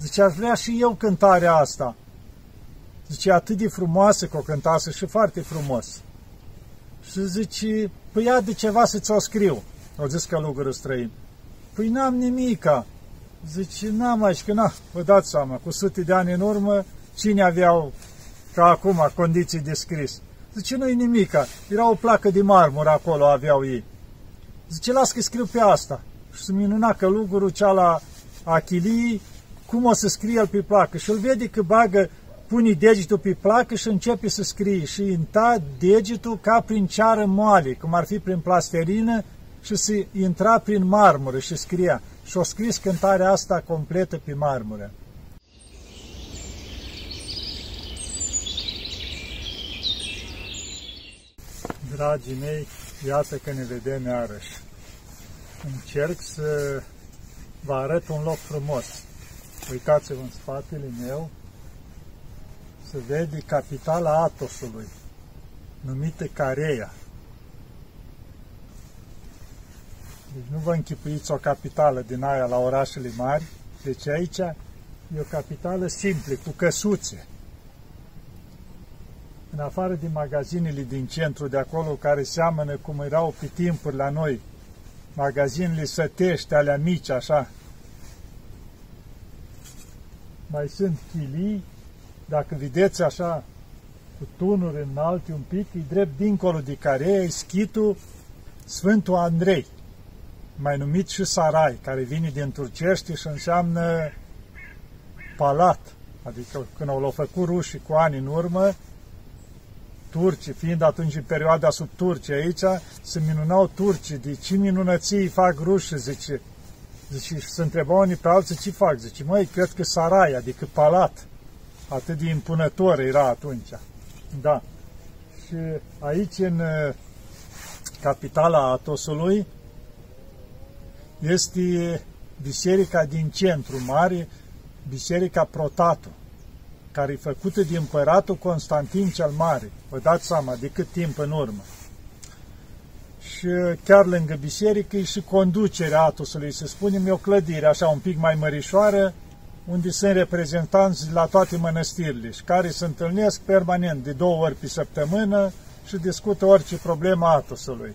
Zice, aș vrea și eu cântarea asta. Zice, atât de frumoasă că o cântase și foarte frumos. Și zice, păi ia de ceva să ți-o scriu. O zis călugărul străin. Păi n-am nimica. Zice, n-am aici, că na, vă dați seama, cu sute de ani în urmă, cine aveau ca acum condiții de scris? Zice, nu-i nimica, era o placă de marmură acolo, aveau ei. Zice, las că scriu pe asta. Și se minuna călugărul cea la Achilii, cum o să scrie el pe placă. Și îl vede că bagă, pune degetul pe placă și începe să scrie. Și inta degetul ca prin ceară moale, cum ar fi prin plasterină, și se intra prin marmură și scria. Și o scris cântarea asta completă pe marmură. Dragii mei, iată că ne vedem iarăși. Încerc să vă arăt un loc frumos. Uitați-vă în spatele meu, se vede capitala Atosului, numită Careia. Deci nu vă închipuiți o capitală din aia la orașele mari, deci aici e o capitală simplă, cu căsuțe. În afară de magazinele din centru de acolo, care seamănă cum erau pe timpuri la noi, magazinele sătești, alea mici, așa. Mai sunt chilii, dacă vedeți așa, cu tunuri înalte un pic, e drept dincolo de care e schitul Sfântul Andrei mai numit și sarai, care vine din turcește și înseamnă palat. Adică când au făcut rușii cu ani în urmă, turcii, fiind atunci în perioada sub Turcia aici, se minunau turcii, de ce minunății fac rușii, zice. Zice, și se întrebau unii pe alții ce fac. Zice, măi, cred că sarai, adică palat. Atât de impunător era atunci. Da. Și aici, în uh, capitala Atosului, este biserica din centru mare, biserica Protato, care e făcută de împăratul Constantin cel Mare. Vă dați seama de cât timp în urmă. Și chiar lângă biserică e și conducerea Atosului, să spunem, e o clădire așa un pic mai mărișoară, unde sunt reprezentanți la toate mănăstirile și care se întâlnesc permanent de două ori pe săptămână și discută orice problemă a Atosului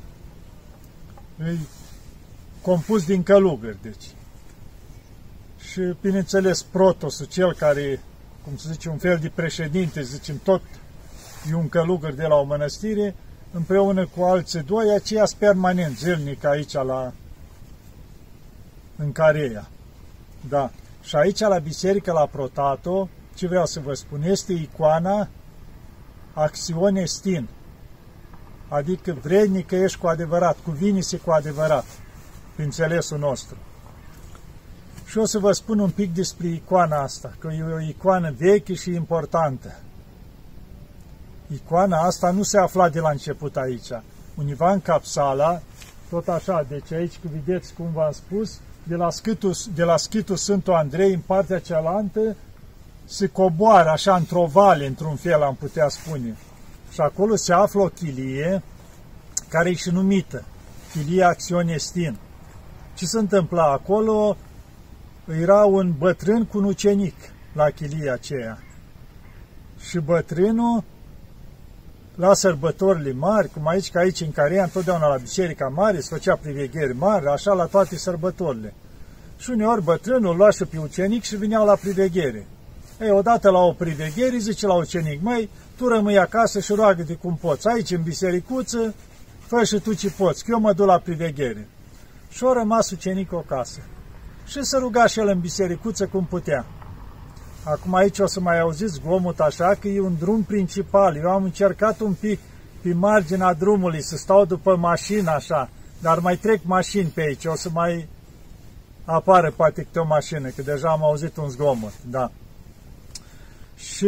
compus din călugări, deci. Și, bineînțeles, Protosul, cel care, cum să zice, un fel de președinte, zicem, tot e un călugăr de la o mănăstire, împreună cu alții doi, aceia permanent, zilnic aici la în Careia. Da. Și aici la biserică, la Protato, ce vreau să vă spun, este icoana Acțiune Stin. Adică vrednic că ești cu adevărat, cuvine-se cu adevărat prin înțelesul nostru. Și o să vă spun un pic despre icoana asta, că e o icoană veche și importantă. Icoana asta nu se afla de la început aici. Univa în capsala, tot așa, deci aici, că vedeți cum v-am spus, de la, schitul, de la schitul Sfântul Andrei, în partea cealaltă, se coboară așa într-o vale, într-un fel am putea spune. Și acolo se află o chilie, care e și numită, chilia Acționestin. Ce se întâmpla acolo? Era un bătrân cu un ucenic la chilia aceea. Și bătrânul, la sărbătorile mari, cum aici, ca aici în care întotdeauna la biserica mare, se făcea privegheri mari, așa la toate sărbătorile. Și uneori bătrânul lua și pe ucenic și vinea la priveghere. Ei, odată la o priveghere, zice la ucenic, măi, tu rămâi acasă și roagă-te cum poți. Aici, în bisericuță, fă și tu ce poți, că eu mă duc la priveghere și a rămas ucenicul acasă. Și să ruga și el în bisericuță cum putea. Acum aici o să mai auziți zgomot așa că e un drum principal. Eu am încercat un pic pe marginea drumului să stau după mașină așa, dar mai trec mașini pe aici, o să mai apară poate câte o mașină, că deja am auzit un zgomot, da. Și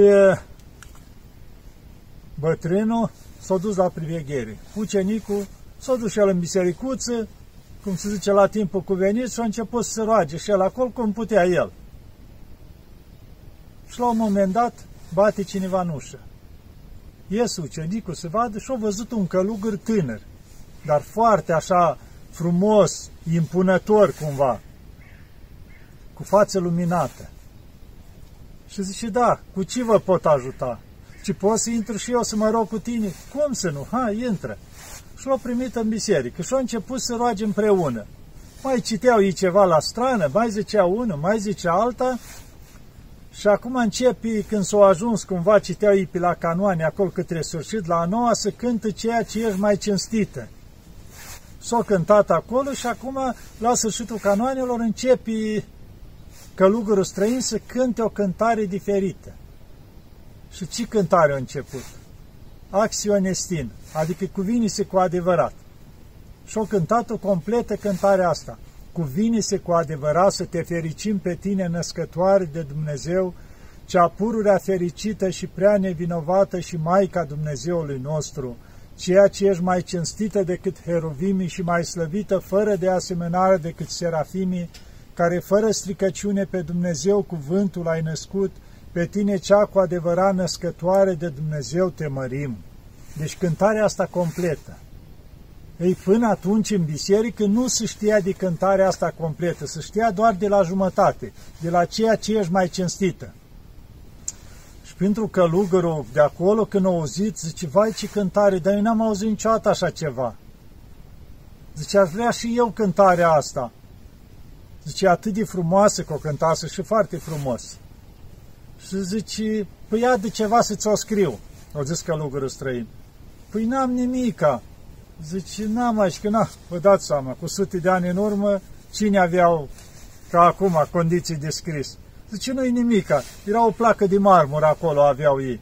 bătrânul s-a dus la priveghere. Ucenicul s-a dus și el în bisericuță, cum se zice, la timpul cuvenit și a început să se roage și el acolo cum putea el. Și la un moment dat bate cineva în ușă. Ies ucenicul să vadă și a văzut un călugăr tânăr, dar foarte așa frumos, impunător cumva, cu față luminată. Și zice, da, cu ce vă pot ajuta? Și pot să intru și eu să mă rog cu tine? Cum să nu? Ha, intră. Și l-au primit în biserică și au început să roage împreună. Mai citeau ei ceva la strană, mai zicea unul, mai zicea alta și acum începi, când s-au ajuns cumva, citeau ei pe la canoane, acolo către sfârșit, la a noua, să cântă ceea ce ești mai cinstită. S-au cântat acolo și acum, la sfârșitul canoanelor, începi călugărul străin să cânte o cântare diferită. Și ce cântare a început? Acționestin, adică cuvini-se cu adevărat. Și-o cântat o completă cântare asta. Cuvini-se cu adevărat să te fericim pe tine, născătoare de Dumnezeu, cea pururea fericită și prea nevinovată și Maica Dumnezeului nostru, ceea ce ești mai cinstită decât herovimii și mai slăvită fără de asemănare decât serafimii, care fără stricăciune pe Dumnezeu cuvântul ai născut, pe tine cea cu adevărat născătoare de Dumnezeu te mărim. Deci cântarea asta completă. Ei, până atunci în biserică nu se știa de cântarea asta completă, se știa doar de la jumătate, de la ceea ce ești mai cinstită. Și pentru călugărul de acolo, când a auzit, zice, vai ce cântare, dar eu n-am auzit niciodată așa ceva. Zice, aș vrea și eu cântarea asta. Zice, atât de frumoasă că o cântase și foarte frumos. Și zice, păi ia de ceva să ți-o scriu. O zis călugărul străin. Păi n-am nimica. Zice, n-am aici, că na, vă dați seama, cu sute de ani în urmă, cine aveau ca acum condiții de scris? Zice, nu-i nimica, era o placă de marmură acolo, aveau ei.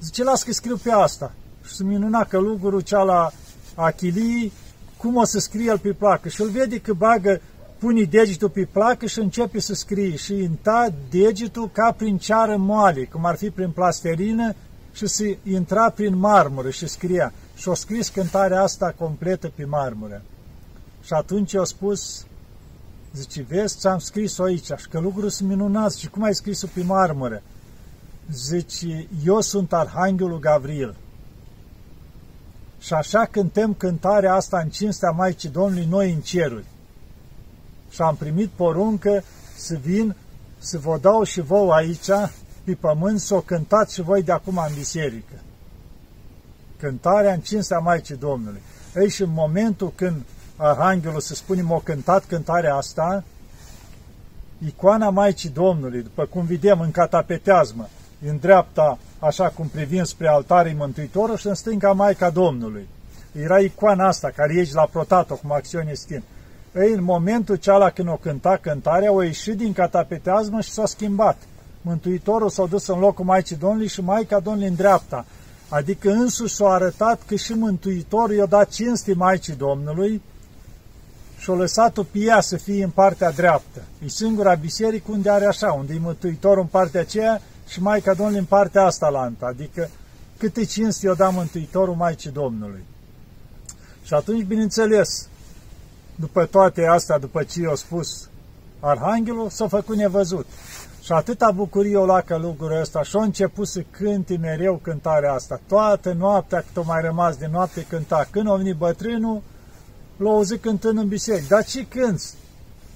Zice, las că scriu pe asta. Și se minuna călugărul cea la Achilii, cum o să scrie el pe placă. Și îl vede că bagă, pune degetul pe placă și începe să scrie. Și inta degetul ca prin ceară moale, cum ar fi prin plasterină, și se intra prin marmură și scria. Și a scris cântarea asta completă pe marmură. Și atunci a spus, zice, vezi ce am scris-o aici? Și că lucrul sunt minunat. Și cum ai scris-o pe marmură? Zice, eu sunt Arhanghelul Gavril. Și așa cântăm cântarea asta în cinstea Maicii Domnului noi în ceruri. Și am primit poruncă să vin să vă dau și vouă aici pe pământ să o cântați și voi de acum în biserică. Cântarea în cinstea Maicii Domnului. Ei, și în momentul când Arhanghelul, să spunem, o cântat cântarea asta, icoana Maicii Domnului, după cum vedem în catapeteazmă, în dreapta, așa cum privim spre altarii Mântuitorul și în stânga Maica Domnului. Era icoana asta, care ești la protat-o, cum acțiune stin. Ei, în momentul ceala când o cânta cântarea, o ieșit din catapeteazmă și s-a schimbat. Mântuitorul s-a dus în locul Maicii Domnului și Maica Domnului în dreapta. Adică însuși s-a arătat că și Mântuitorul i-a dat cinstii Maicii Domnului și a lăsat-o pe ea să fie în partea dreaptă. E singura biserică unde are așa, unde e Mântuitorul în partea aceea și Maica Domnului în partea asta la alta. Adică câte cinsti i-a dat Mântuitorul Maicii Domnului. Și atunci, bineînțeles, după toate astea, după ce i-a spus Arhanghelul, s-a făcut nevăzut. Și atâta bucurie o la călugurul ăsta și a început să cânte mereu cântarea asta. Toată noaptea, cât o mai rămas de noapte, cânta. Când a venit bătrânul, l-a auzit cântând în biserică. Dar ce cânți?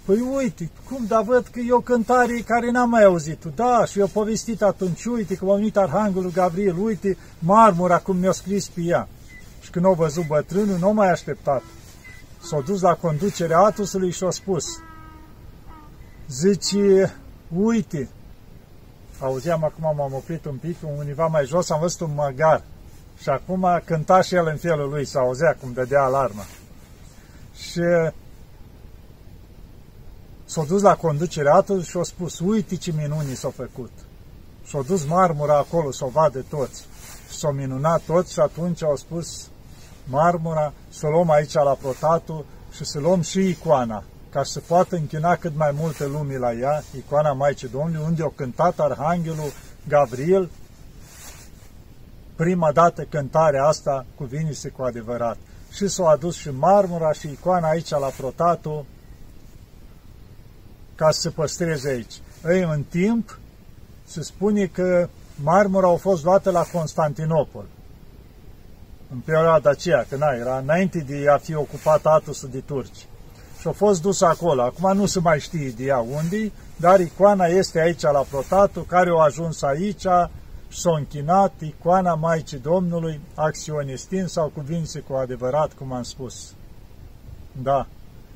Păi uite, cum, dar văd că e o cântare care n-am mai auzit-o. Da, și eu povestit atunci, uite, că a venit Arhanghelul Gabriel, uite, marmura cum mi-a scris pe ea. Și când au văzut bătrânul, nu mai așteptat. S-a dus la conducerea Atusului și a spus, zice, uite, auzeam acum, m-am oprit un pic, univa mai jos am văzut un măgar și acum cânta și el în felul lui, să auzea cum dădea alarma. Și s-a dus la conducerea atunci și a spus, uite ce minuni s-au făcut. S-a dus marmura acolo să o vadă toți. S-au minunat toți și atunci au spus marmura, să luăm aici la protatul și să luăm și icoana ca să poată închina cât mai multe lumii la ea, icoana Maicii Domnului, unde o cântat Arhanghelul Gabriel, prima dată cântarea asta cuvine-se cu adevărat. Și s-a adus și marmura și icoana aici la Protatul, ca să se păstreze aici. Ei, în timp, se spune că marmura a fost luată la Constantinopol. În perioada aceea, că na, era înainte de a fi ocupat Atusul de turci și a fost dus acolo. Acum nu se mai știe de ea unde dar icoana este aici la Protatu, care a ajuns aici și s-a închinat icoana Maicii Domnului, acționistin sau cuvințe cu adevărat, cum am spus. Da,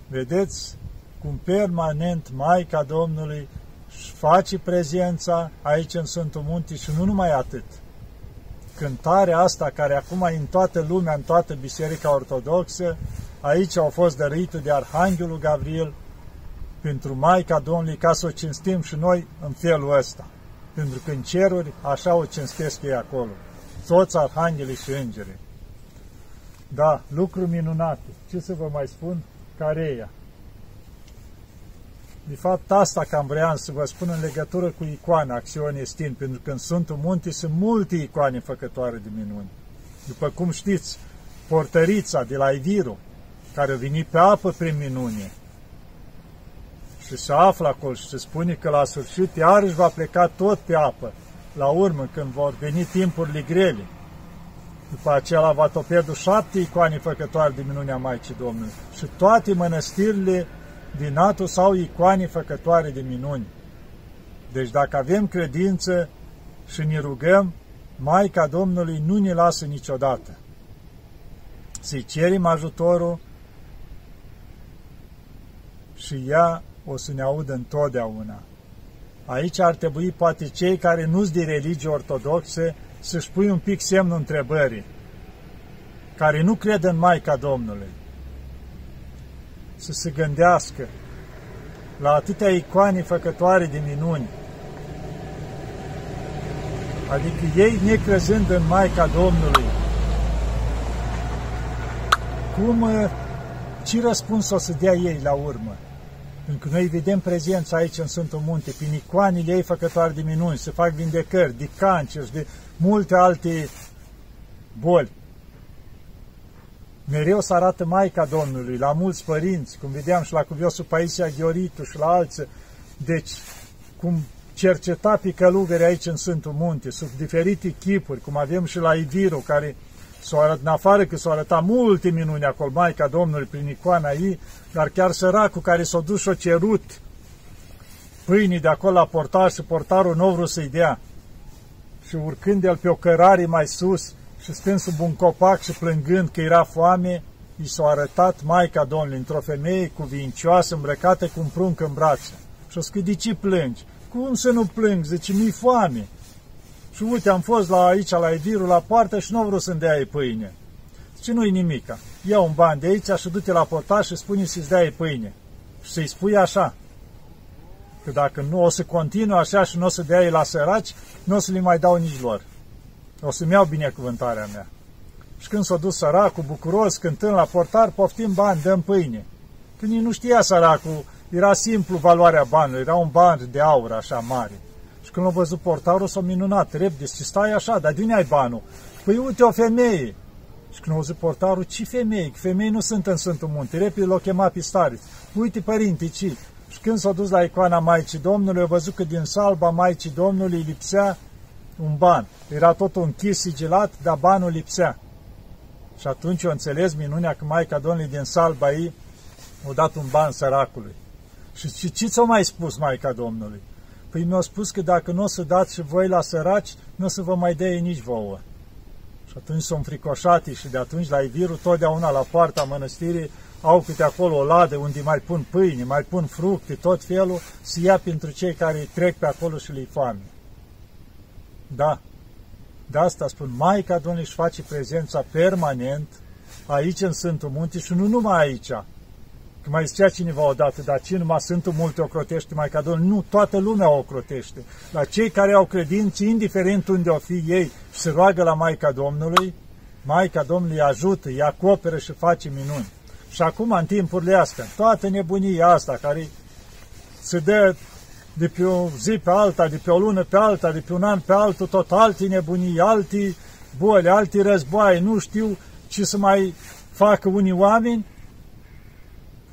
vedeți cum permanent Maica Domnului își face prezența aici în Sfântul Munte și nu numai atât. Cântarea asta, care acum e în toată lumea, în toată Biserica Ortodoxă, aici au fost dăruite de Arhanghelul Gabriel pentru Maica Domnului ca să o cinstim și noi în felul ăsta. Pentru că în ceruri așa o cinstesc ei acolo. Toți arhanghelii și îngerii. Da, lucru minunate. Ce să vă mai spun? Careia. De fapt, asta cam vreau să vă spun în legătură cu icoana acțiunii Stin, pentru că în Sfântul Munte sunt multe icoane făcătoare de minuni. După cum știți, portărița de la Eviru, care a venit pe apă prin minune, și se află acolo și se spune că la sfârșit iarăși va pleca tot pe apă, la urmă, când vor veni timpurile grele. După aceea la Vatopedu șapte icoane făcătoare de minunea Maicii Domnului și toate mănăstirile din Atos au icoane făcătoare de minuni. Deci dacă avem credință și ne rugăm, Maica Domnului nu ne lasă niciodată. Să-i cerem ajutorul și ea o să ne audă întotdeauna. Aici ar trebui poate cei care nu-s de religie ortodoxe să-și pui un pic semnul întrebării, care nu cred în Maica Domnului, să se gândească la atâtea icoane făcătoare de minuni, adică ei necrezând în Maica Domnului, cum, ce răspuns o să dea ei la urmă? Pentru că noi vedem prezența aici în Sfântul Munte, prin icoanele ei făcătoare de minuni, se fac vindecări de cancer și de multe alte boli. Mereu se arată Maica Domnului, la mulți părinți, cum vedeam și la cuviosul Paisia Ghioritu și la alții. Deci, cum cerceta pe călugări aici în Sfântul Munte, sub diferite chipuri, cum avem și la Iviru, care s-o arăt, în afară că s-au arătat multe minuni acolo, Maica Domnului prin icoana ei, dar chiar săracul care s-a dus și-a cerut pâinii de acolo la portar și portarul nu vrut să-i dea. Și urcând el pe o cărare mai sus și stând sub un copac și plângând că era foame, i s-a arătat Maica Domnului într-o femeie cuvincioasă îmbrăcată cu un prunc în brațe. Și-a scris, de ce plângi? Cum să nu plâng? Zice, mi-i foame. Și uite, am fost la aici, la Edirul, la poartă și nu vreau să-mi dea ei pâine. Și nu-i nimica. Ia un ban de aici și du-te la potaș și spune să-ți dea ei pâine. Și să-i spui așa. Că dacă nu o să continue așa și nu o să dea ei la săraci, nu o să li mai dau nici lor. O să-mi iau binecuvântarea mea. Și când s-a dus săracul, bucuros, cântând la portar, poftim bani, dăm pâine. Când nu știa săracul, era simplu valoarea banului, era un ban de aur așa mare. Și când l-a văzut portarul, s-a minunat, repede, și stai așa, dar de unde ai banul? Păi uite o femeie. Și când a văzut portarul, ce femei? Femei nu sunt în Sfântul Munte. Repede l-a chemat pe stareț. Uite, părinte, ce? Și când s-a dus la icoana Maicii Domnului, a văzut că din salba Maicii Domnului lipsea un ban. Era tot închis, sigilat, dar banul lipsea. Și atunci o înțeles minunea că Maica Domnului din salba ei a dat un ban săracului. Și ce ți-a mai spus Maica Domnului? Păi mi-au spus că dacă nu o să dați și voi la săraci, nu o să vă mai dea nici vouă. Și atunci sunt fricoșati și de atunci la Iviru, totdeauna la poarta mănăstirii, au câte acolo o ladă unde mai pun pâine, mai pun fructe, tot felul, să ia pentru cei care trec pe acolo și le foame. Da, de asta spun, Maica Domnului își face prezența permanent aici în Sfântul Munte și nu numai aici, Că mai zicea cineva odată, dar ce numai Sfântul multe ocrotește mai ca Domnul? Nu, toată lumea o ocrotește. La cei care au credință, indiferent unde o fi ei, și se roagă la Maica Domnului, Maica Domnului ajută, îi acoperă și face minuni. Și acum, în timpurile astea, toată nebunia asta care se dă de pe o zi pe alta, de pe o lună pe alta, de pe un an pe altul, tot alte nebunii, alte boli, alte războaie, nu știu ce să mai facă unii oameni,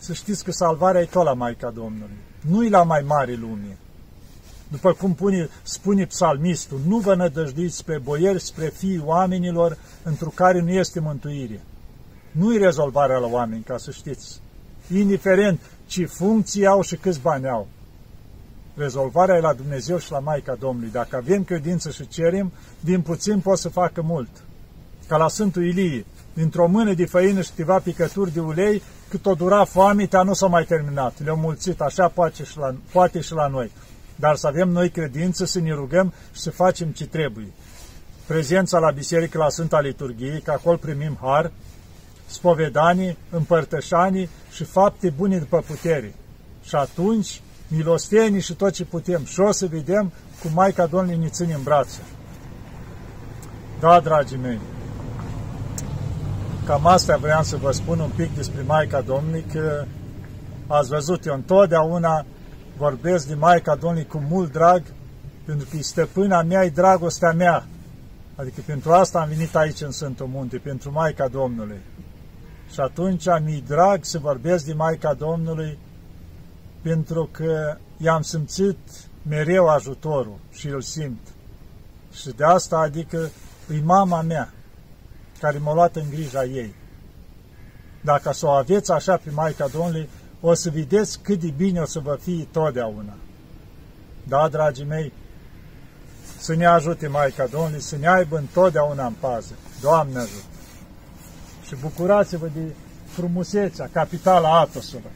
să știți că salvarea e tot la Maica Domnului. Nu-i la mai mare lume. După cum pune, spune psalmistul, nu vă nădăjduiți spre boieri, spre fii oamenilor, într care nu este mântuire. Nu-i rezolvarea la oameni, ca să știți. Indiferent ce funcții au și câți bani au. Rezolvarea e la Dumnezeu și la Maica Domnului. Dacă avem credință și cerem, din puțin pot să facă mult. Ca la Sfântul Ilie, dintr-o mână de făină și câteva picături de ulei, cât o dura foamea, nu s-a mai terminat. Le-au mulțit, așa poate și, la, poate și la noi. Dar să avem noi credință, să ne rugăm și să facem ce trebuie. Prezența la biserică, la Sfânta Liturghie, că acolo primim har, spovedanii, împărtășanii și fapte bune după putere. Și atunci, milostenii și tot ce putem. Și o să vedem cum Maica Domnului ne ține în brațe. Da, dragii mei, cam asta vreau să vă spun un pic despre Maica Domnului, că ați văzut, eu întotdeauna vorbesc de Maica Domnului cu mult drag, pentru că e stăpâna mea, e dragostea mea. Adică pentru asta am venit aici în Sfântul Munte, pentru Maica Domnului. Și atunci mi-i drag să vorbesc de Maica Domnului, pentru că i-am simțit mereu ajutorul și îl simt. Și de asta, adică, e mama mea, care m-a luat în grija ei. Dacă să o aveți așa pe Maica Domnului, o să vedeți cât de bine o să vă fie totdeauna. Da, dragii mei, să ne ajute Maica Domnului, să ne aibă întotdeauna în pază. Doamne ajută! Și bucurați-vă de frumusețea, capitala Atosului.